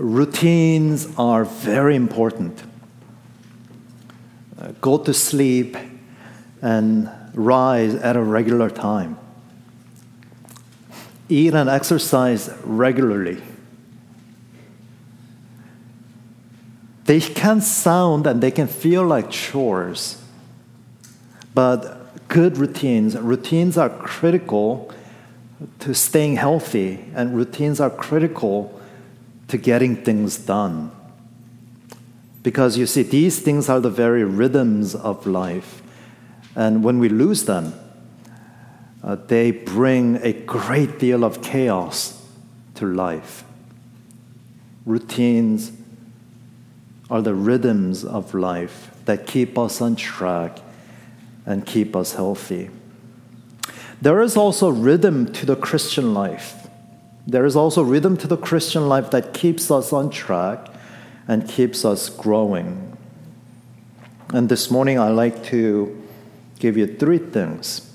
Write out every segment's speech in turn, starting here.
routines are very important. Uh, go to sleep and rise at a regular time. Eat and exercise regularly. They can sound and they can feel like chores, but good routines, routines are critical to staying healthy, and routines are critical to getting things done. Because you see, these things are the very rhythms of life. And when we lose them, uh, they bring a great deal of chaos to life. Routines are the rhythms of life that keep us on track and keep us healthy. There is also rhythm to the Christian life. There is also rhythm to the Christian life that keeps us on track and keeps us growing. And this morning, I'd like to give you three things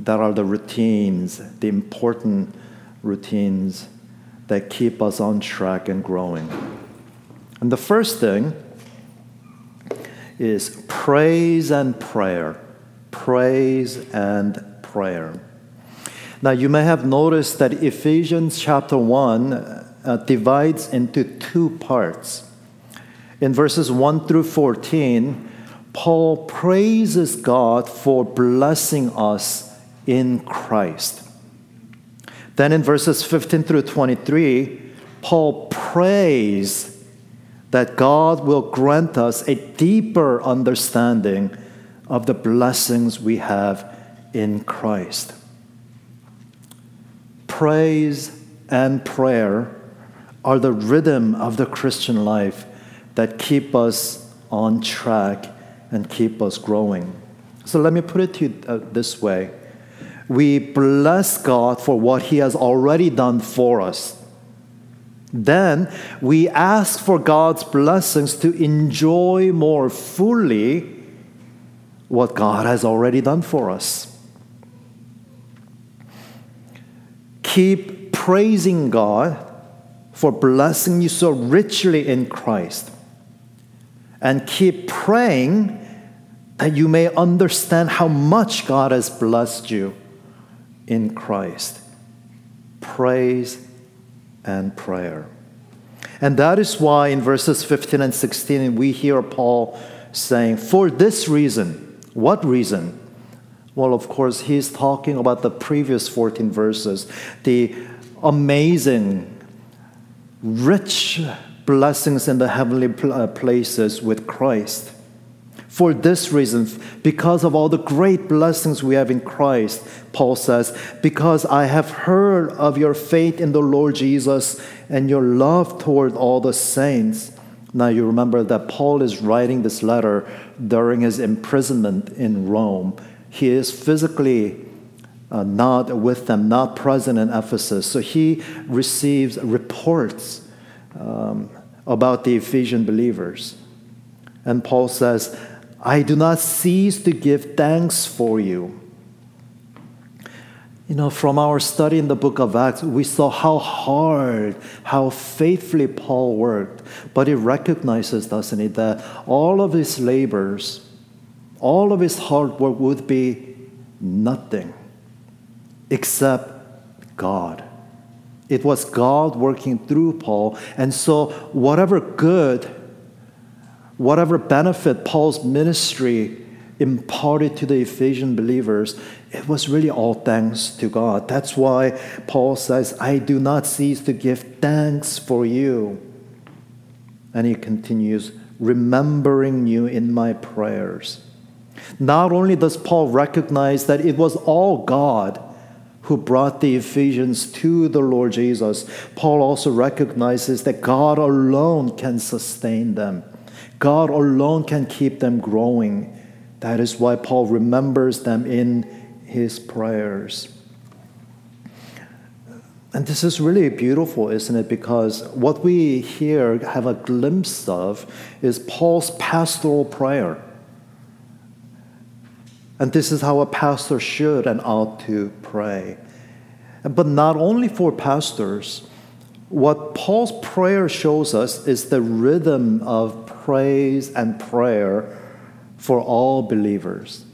that are the routines, the important routines that keep us on track and growing. And the first thing is praise and prayer. Praise and prayer. Now, you may have noticed that Ephesians chapter 1 uh, divides into two parts. In verses 1 through 14, Paul praises God for blessing us in Christ. Then in verses 15 through 23, Paul prays that God will grant us a deeper understanding of the blessings we have in Christ. Praise and prayer are the rhythm of the Christian life that keep us on track and keep us growing. So let me put it to you uh, this way we bless God for what He has already done for us. Then we ask for God's blessings to enjoy more fully what God has already done for us. Keep praising God for blessing you so richly in Christ. And keep praying that you may understand how much God has blessed you in Christ. Praise and prayer. And that is why in verses 15 and 16 we hear Paul saying, For this reason, what reason? Well, of course, he's talking about the previous 14 verses, the amazing, rich blessings in the heavenly uh, places with Christ. For this reason, because of all the great blessings we have in Christ, Paul says, because I have heard of your faith in the Lord Jesus and your love toward all the saints. Now, you remember that Paul is writing this letter during his imprisonment in Rome he is physically uh, not with them, not present in Ephesus. So he receives reports um, about the Ephesian believers. And Paul says, I do not cease to give thanks for you. You know, from our study in the book of Acts, we saw how hard, how faithfully Paul worked. But he recognizes, doesn't he, that all of his labors, all of his hard work would be nothing except God. It was God working through Paul. And so, whatever good, whatever benefit Paul's ministry imparted to the Ephesian believers, it was really all thanks to God. That's why Paul says, I do not cease to give thanks for you. And he continues, remembering you in my prayers. Not only does Paul recognize that it was all God who brought the Ephesians to the Lord Jesus, Paul also recognizes that God alone can sustain them. God alone can keep them growing. That is why Paul remembers them in his prayers. And this is really beautiful, isn't it? Because what we here have a glimpse of is Paul's pastoral prayer. And this is how a pastor should and ought to pray. But not only for pastors, what Paul's prayer shows us is the rhythm of praise and prayer for all believers.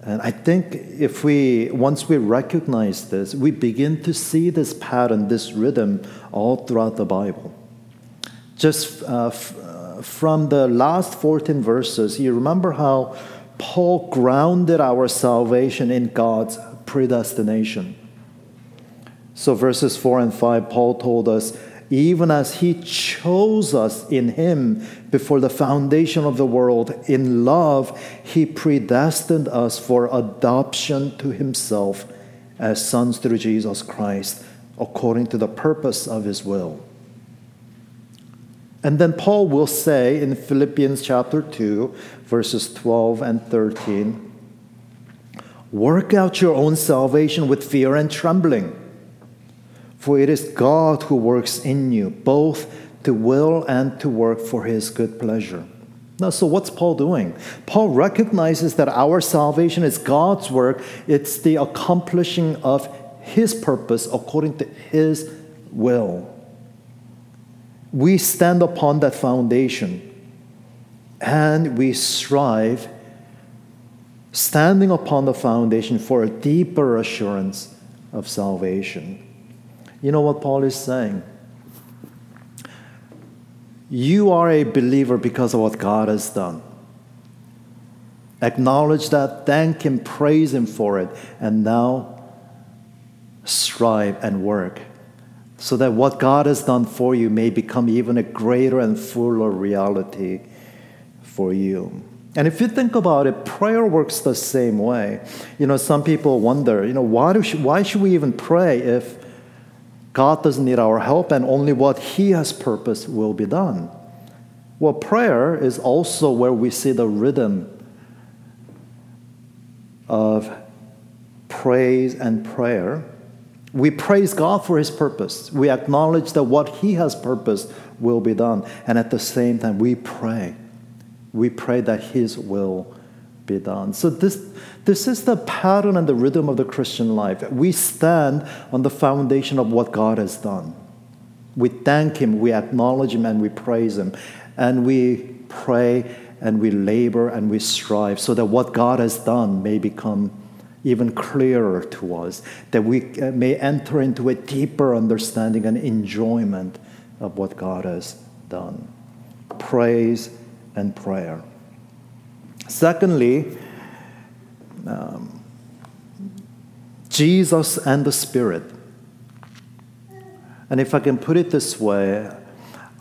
And I think if we, once we recognize this, we begin to see this pattern, this rhythm, all throughout the Bible. Just uh, f- uh, from the last 14 verses, you remember how Paul grounded our salvation in God's predestination. So, verses 4 and 5, Paul told us, even as he chose us in him before the foundation of the world, in love, he predestined us for adoption to himself as sons through Jesus Christ, according to the purpose of his will. And then Paul will say in Philippians chapter 2, verses 12 and 13 Work out your own salvation with fear and trembling. For it is God who works in you, both to will and to work for his good pleasure. Now, so what's Paul doing? Paul recognizes that our salvation is God's work, it's the accomplishing of his purpose according to his will. We stand upon that foundation and we strive, standing upon the foundation for a deeper assurance of salvation. You know what Paul is saying? You are a believer because of what God has done. Acknowledge that, thank Him, praise Him for it, and now strive and work so that what God has done for you may become even a greater and fuller reality for you. And if you think about it, prayer works the same way. You know, some people wonder, you know, why, do, why should we even pray if God doesn't need our help, and only what He has purpose will be done. Well, prayer is also where we see the rhythm of praise and prayer. We praise God for His purpose. We acknowledge that what He has purposed will be done. And at the same time, we pray. We pray that His will be done. So, this, this is the pattern and the rhythm of the Christian life. We stand on the foundation of what God has done. We thank Him, we acknowledge Him, and we praise Him. And we pray and we labor and we strive so that what God has done may become even clearer to us, that we uh, may enter into a deeper understanding and enjoyment of what God has done. Praise and prayer. Secondly, um, Jesus and the Spirit. And if I can put it this way,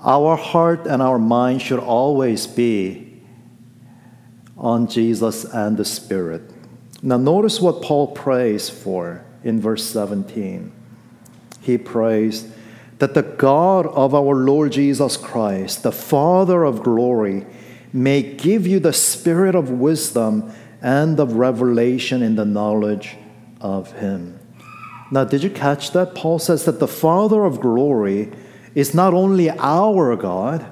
our heart and our mind should always be on Jesus and the Spirit. Now, notice what Paul prays for in verse 17. He prays that the God of our Lord Jesus Christ, the Father of glory, may give you the spirit of wisdom and of revelation in the knowledge of Him. Now, did you catch that? Paul says that the Father of glory is not only our God,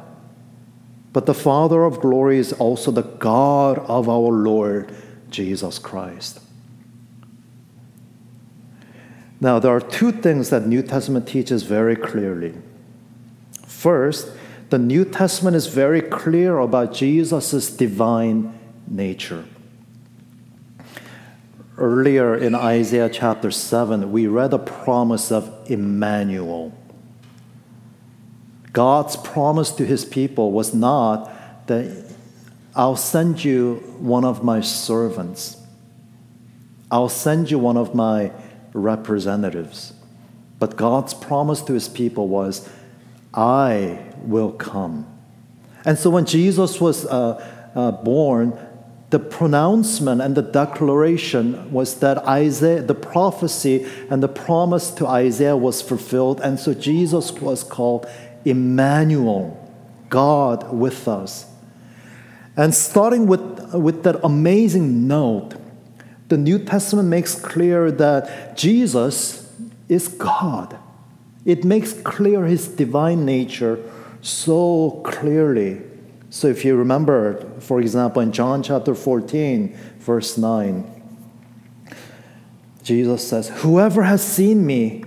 but the Father of glory is also the God of our Lord Jesus Christ. Now, there are two things that New Testament teaches very clearly. First, the New Testament is very clear about Jesus' divine nature. Earlier in Isaiah chapter 7, we read the promise of Emmanuel. God's promise to his people was not that I'll send you one of my servants, I'll send you one of my representatives. But God's promise to his people was, I will come. And so when Jesus was uh, uh, born, the pronouncement and the declaration was that Isaiah, the prophecy and the promise to Isaiah was fulfilled. And so Jesus was called Emmanuel, God with us. And starting with, with that amazing note, the New Testament makes clear that Jesus is God. It makes clear his divine nature so clearly so if you remember, for example, in John chapter 14, verse 9, Jesus says, Whoever has seen me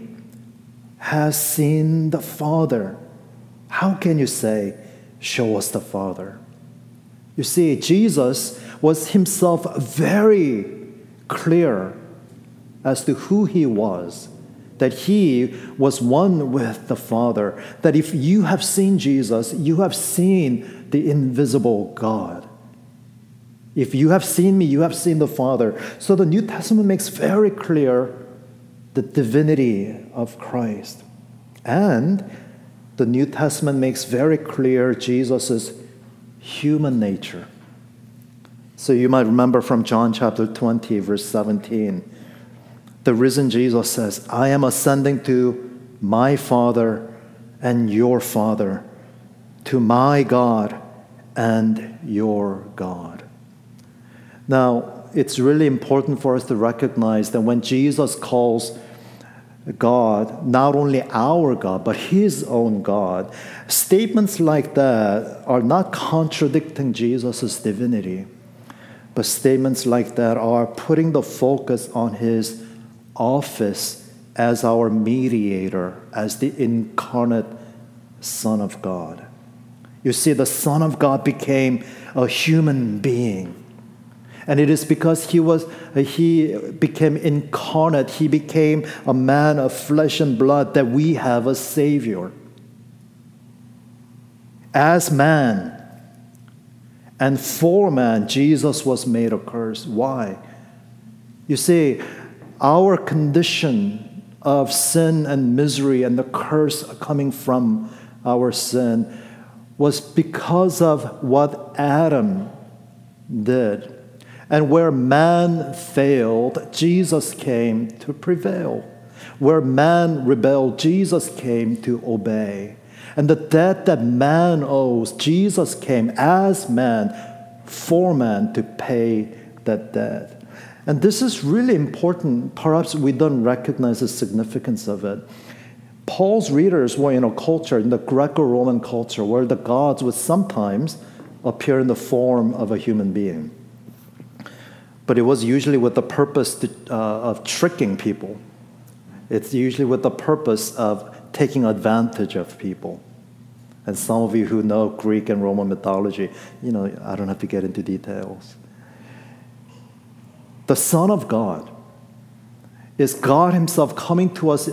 has seen the Father. How can you say, Show us the Father? You see, Jesus was himself very clear as to who he was, that he was one with the Father, that if you have seen Jesus, you have seen the invisible God. If you have seen me, you have seen the Father. So the New Testament makes very clear the divinity of Christ. And the New Testament makes very clear Jesus' human nature. So you might remember from John chapter 20, verse 17. The risen Jesus says, I am ascending to my Father and your Father, to my God and your God. Now, it's really important for us to recognize that when Jesus calls God, not only our God, but his own God, statements like that are not contradicting Jesus' divinity, but statements like that are putting the focus on his office as our mediator, as the incarnate Son of God. You see, the Son of God became a human being and it is because he was uh, he became incarnate, he became a man of flesh and blood that we have a savior. As man and for man, Jesus was made a curse. Why? You see, our condition of sin and misery and the curse coming from our sin was because of what Adam did. And where man failed, Jesus came to prevail. Where man rebelled, Jesus came to obey. And the debt that man owes, Jesus came as man, for man, to pay that debt. And this is really important. Perhaps we don't recognize the significance of it. Paul's readers were in a culture, in the Greco Roman culture, where the gods would sometimes appear in the form of a human being but it was usually with the purpose to, uh, of tricking people. It's usually with the purpose of taking advantage of people. And some of you who know Greek and Roman mythology, you know, I don't have to get into details. The Son of God is God Himself coming to us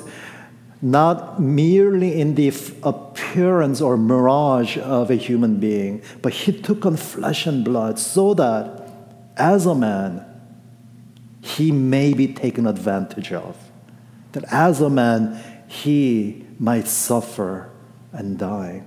not merely in the appearance or mirage of a human being, but He took on flesh and blood so that as a man, he may be taken advantage of. That as a man, he might suffer and die.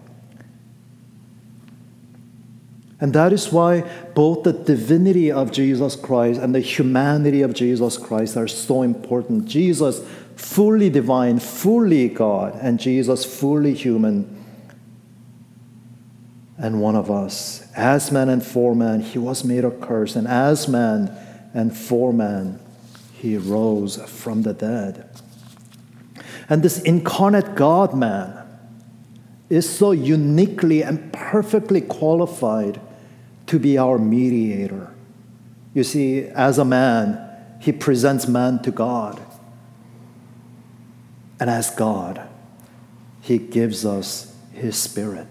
And that is why both the divinity of Jesus Christ and the humanity of Jesus Christ are so important. Jesus, fully divine, fully God, and Jesus, fully human and one of us. As man and for man, he was made a curse, and as man and for man, he rose from the dead. And this incarnate God man is so uniquely and perfectly qualified to be our mediator. You see, as a man, he presents man to God. And as God, he gives us his spirit.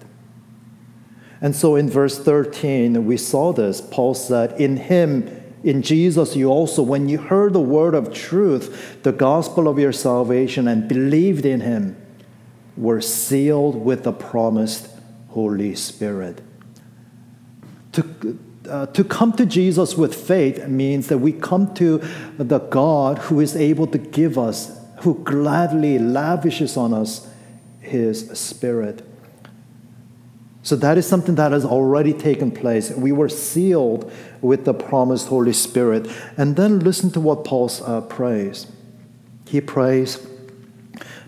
And so in verse 13, we saw this. Paul said, In him, in Jesus, you also, when you heard the word of truth, the gospel of your salvation, and believed in him, were sealed with the promised Holy Spirit. To, uh, to come to Jesus with faith means that we come to the God who is able to give us, who gladly lavishes on us his Spirit. So that is something that has already taken place. We were sealed with the promised Holy Spirit. And then listen to what Paul uh, prays. He prays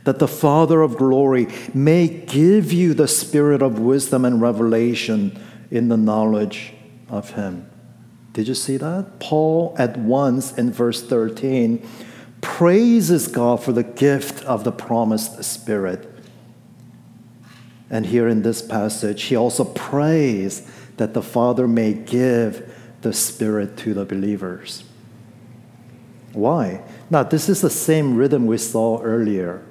that the Father of glory may give you the spirit of wisdom and revelation in the knowledge of Him. Did you see that? Paul, at once in verse 13, praises God for the gift of the promised Spirit. And here in this passage, he also prays that the Father may give the Spirit to the believers. Why? Now, this is the same rhythm we saw earlier.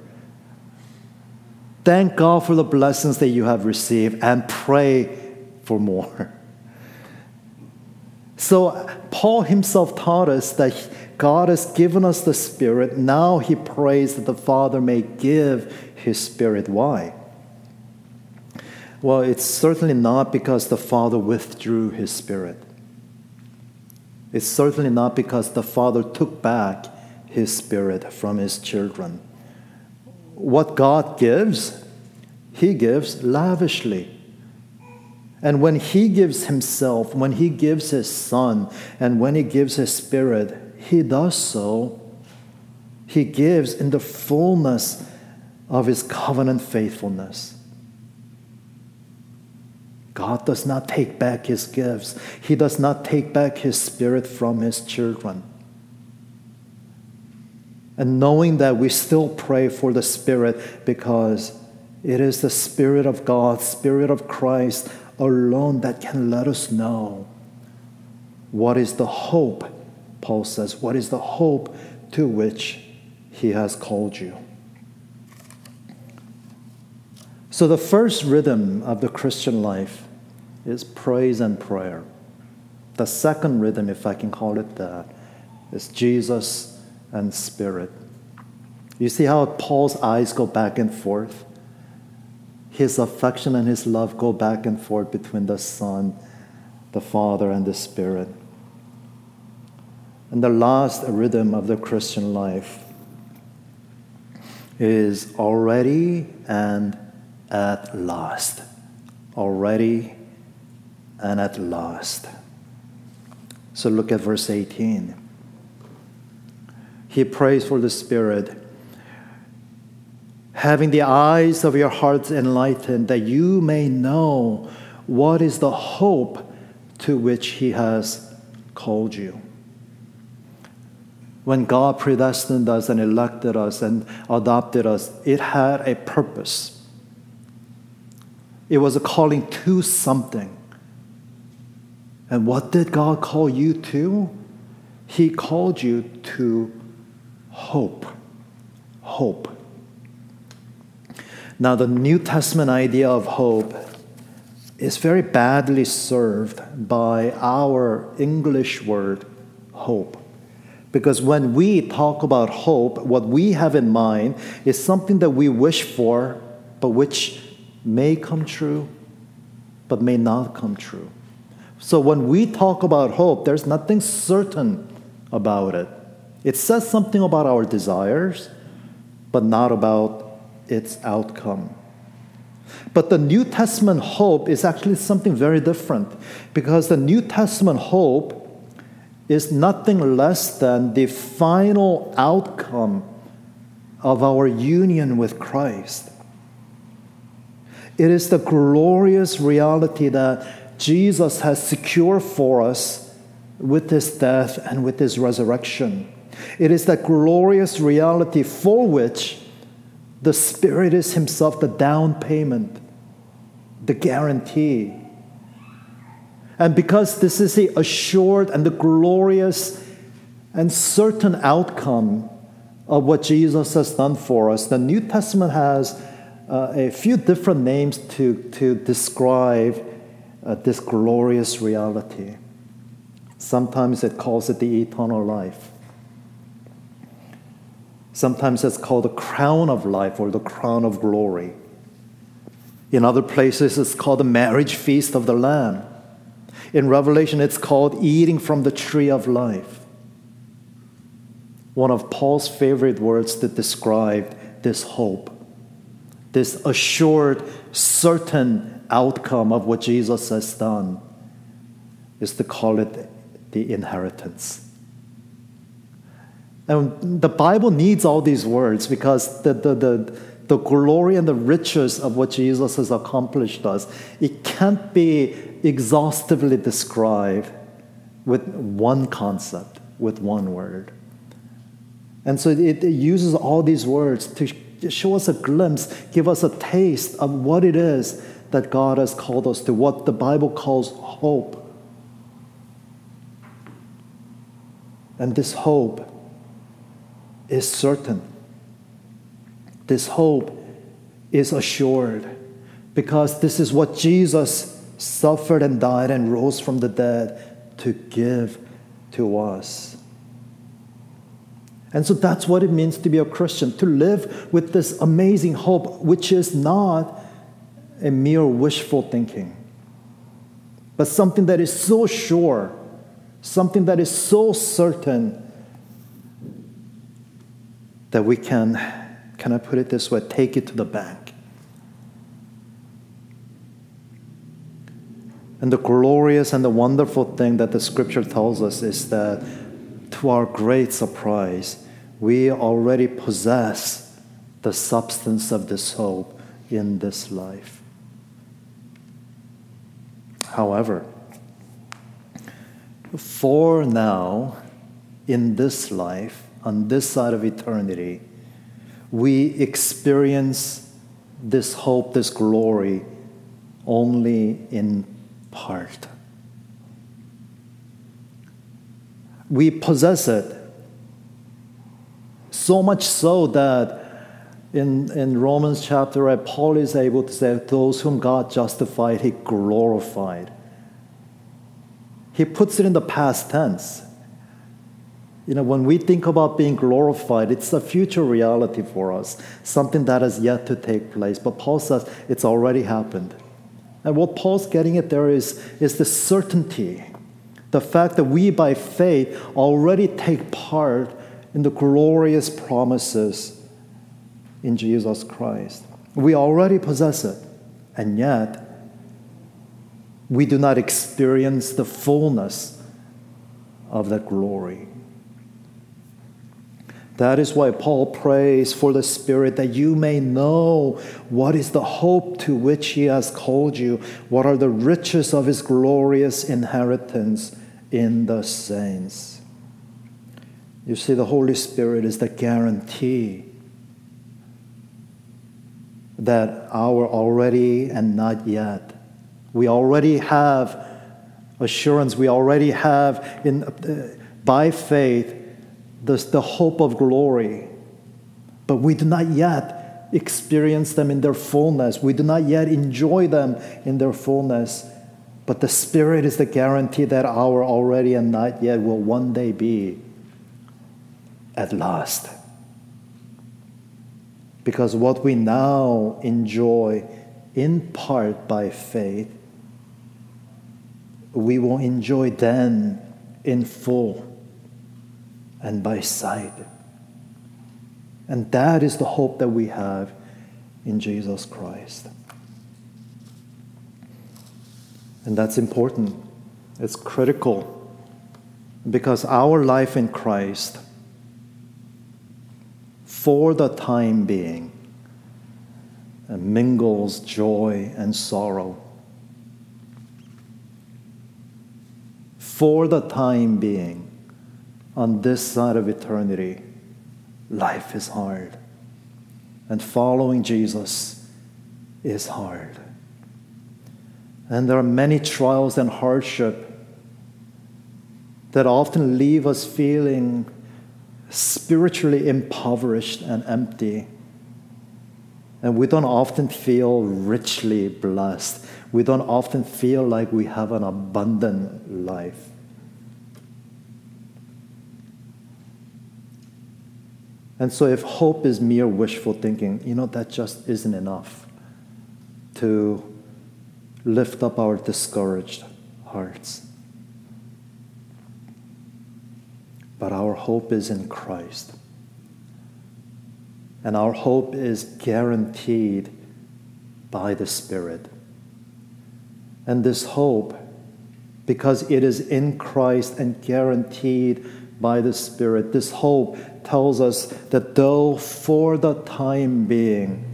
Thank God for the blessings that you have received and pray for more. So, Paul himself taught us that God has given us the Spirit. Now he prays that the Father may give his Spirit. Why? Well, it's certainly not because the Father withdrew his Spirit. It's certainly not because the Father took back his Spirit from his children. What God gives, he gives lavishly. And when he gives himself, when he gives his Son, and when he gives his Spirit, he does so. He gives in the fullness of his covenant faithfulness. God does not take back his gifts, he does not take back his spirit from his children. And knowing that we still pray for the Spirit because it is the Spirit of God, Spirit of Christ alone that can let us know what is the hope Paul says, What is the hope to which he has called you? So, the first rhythm of the Christian life is praise and prayer. The second rhythm, if I can call it that, is Jesus and Spirit. You see how Paul's eyes go back and forth? His affection and his love go back and forth between the Son, the Father, and the Spirit. And the last rhythm of the Christian life is already and at last. Already and at last. So look at verse 18. He prays for the Spirit, having the eyes of your hearts enlightened, that you may know what is the hope to which He has called you when God predestined us and elected us and adopted us, it had a purpose. It was a calling to something. And what did God call you to? He called you to hope. Hope. Now, the New Testament idea of hope is very badly served by our English word, hope. Because when we talk about hope, what we have in mind is something that we wish for, but which may come true, but may not come true. So when we talk about hope, there's nothing certain about it. It says something about our desires, but not about its outcome. But the New Testament hope is actually something very different because the New Testament hope is nothing less than the final outcome of our union with Christ. It is the glorious reality that Jesus has secured for us with his death and with his resurrection. It is that glorious reality for which the Spirit is Himself the down payment, the guarantee and because this is the assured and the glorious and certain outcome of what Jesus has done for us, the New Testament has uh, a few different names to, to describe uh, this glorious reality. Sometimes it calls it the eternal life. Sometimes it's called the crown of life or the crown of glory. In other places, it's called the marriage feast of the Lamb. In Revelation, it's called eating from the tree of life. One of Paul's favorite words to describe this hope, this assured, certain outcome of what Jesus has done, is to call it the inheritance. And the Bible needs all these words because the, the, the, the glory and the riches of what Jesus has accomplished us, it can't be exhaustively described with one concept, with one word. And so it, it uses all these words to show us a glimpse, give us a taste of what it is that God has called us to, what the Bible calls hope. And this hope is certain. This hope is assured because this is what Jesus suffered and died and rose from the dead to give to us. And so that's what it means to be a Christian, to live with this amazing hope, which is not a mere wishful thinking, but something that is so sure, something that is so certain that we can, can I put it this way, take it to the bank. And the glorious and the wonderful thing that the scripture tells us is that, to our great surprise, we already possess the substance of this hope in this life. However, for now, in this life, on this side of eternity, we experience this hope, this glory, only in part. We possess it so much so that in, in Romans chapter 8, Paul is able to say, Those whom God justified, he glorified. He puts it in the past tense. You know, when we think about being glorified, it's a future reality for us, something that has yet to take place. But Paul says it's already happened. And what Paul's getting at there is, is the certainty, the fact that we by faith already take part in the glorious promises in Jesus Christ. We already possess it, and yet we do not experience the fullness of that glory. That is why Paul prays for the Spirit that you may know what is the hope to which He has called you, what are the riches of His glorious inheritance in the saints. You see, the Holy Spirit is the guarantee that our already and not yet. We already have assurance, we already have in, uh, by faith the, the hope of glory, but we do not yet experience them in their fullness. We do not yet enjoy them in their fullness. But the Spirit is the guarantee that our already and not yet will one day be at last. Because what we now enjoy in part by faith, we will enjoy then in full and by sight. And that is the hope that we have in Jesus Christ. And that's important. It's critical because our life in Christ for the time being and mingles joy and sorrow. For the time being, on this side of eternity, life is hard. And following Jesus is hard. And there are many trials and hardship that often leave us feeling spiritually impoverished and empty. And we don't often feel richly blessed. We don't often feel like we have an abundant life. And so, if hope is mere wishful thinking, you know, that just isn't enough to lift up our discouraged hearts. But our hope is in Christ. And our hope is guaranteed by the Spirit. And this hope, because it is in Christ and guaranteed by the Spirit, this hope tells us that though for the time being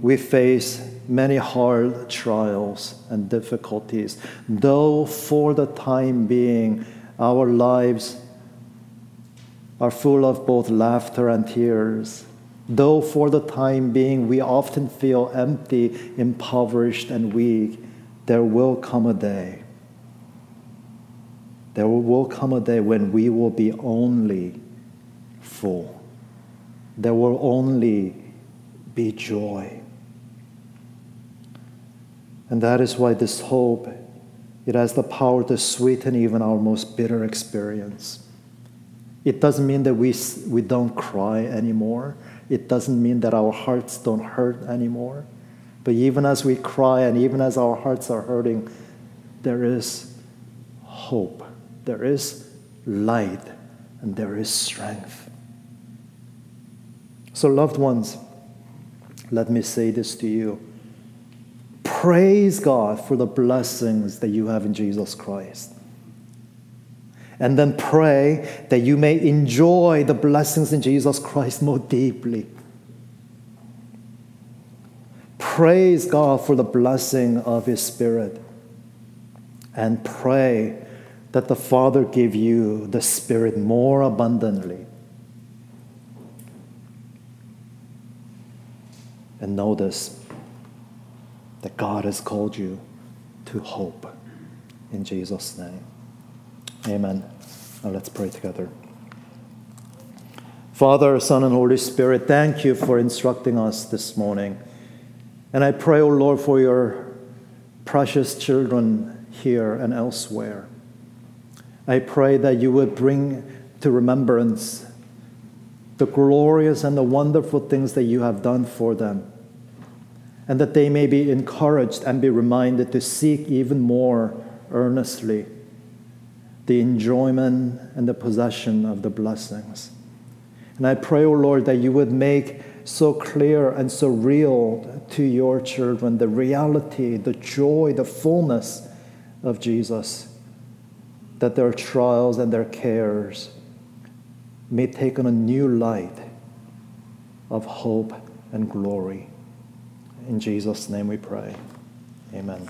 we face many hard trials and difficulties, though for the time being our lives are full of both laughter and tears. Though for the time being we often feel empty, impoverished, and weak, there will come a day. There will come a day when we will be only full. There will only be joy. And that is why this hope, it has the power to sweeten even our most bitter experience. It doesn't mean that we, we don't cry anymore. It doesn't mean that our hearts don't hurt anymore. But even as we cry and even as our hearts are hurting, there is hope, there is light, and there is strength. So, loved ones, let me say this to you. Praise God for the blessings that you have in Jesus Christ. And then pray that you may enjoy the blessings in Jesus Christ more deeply. Praise God for the blessing of His Spirit. And pray that the Father give you the Spirit more abundantly. And this that God has called you to hope. In Jesus' name. Amen. Now let's pray together. Father, Son, and Holy Spirit, thank you for instructing us this morning. And I pray, O oh Lord, for your precious children here and elsewhere. I pray that you would bring to remembrance the glorious and the wonderful things that you have done for them and that they may be encouraged and be reminded to seek even more earnestly the enjoyment and the possession of the blessings. And I pray, O oh Lord, that you would make so clear and so real to your children the reality, the joy, the fullness of Jesus, that their trials and their cares may take on a new light of hope and glory. In Jesus' name we pray. Amen.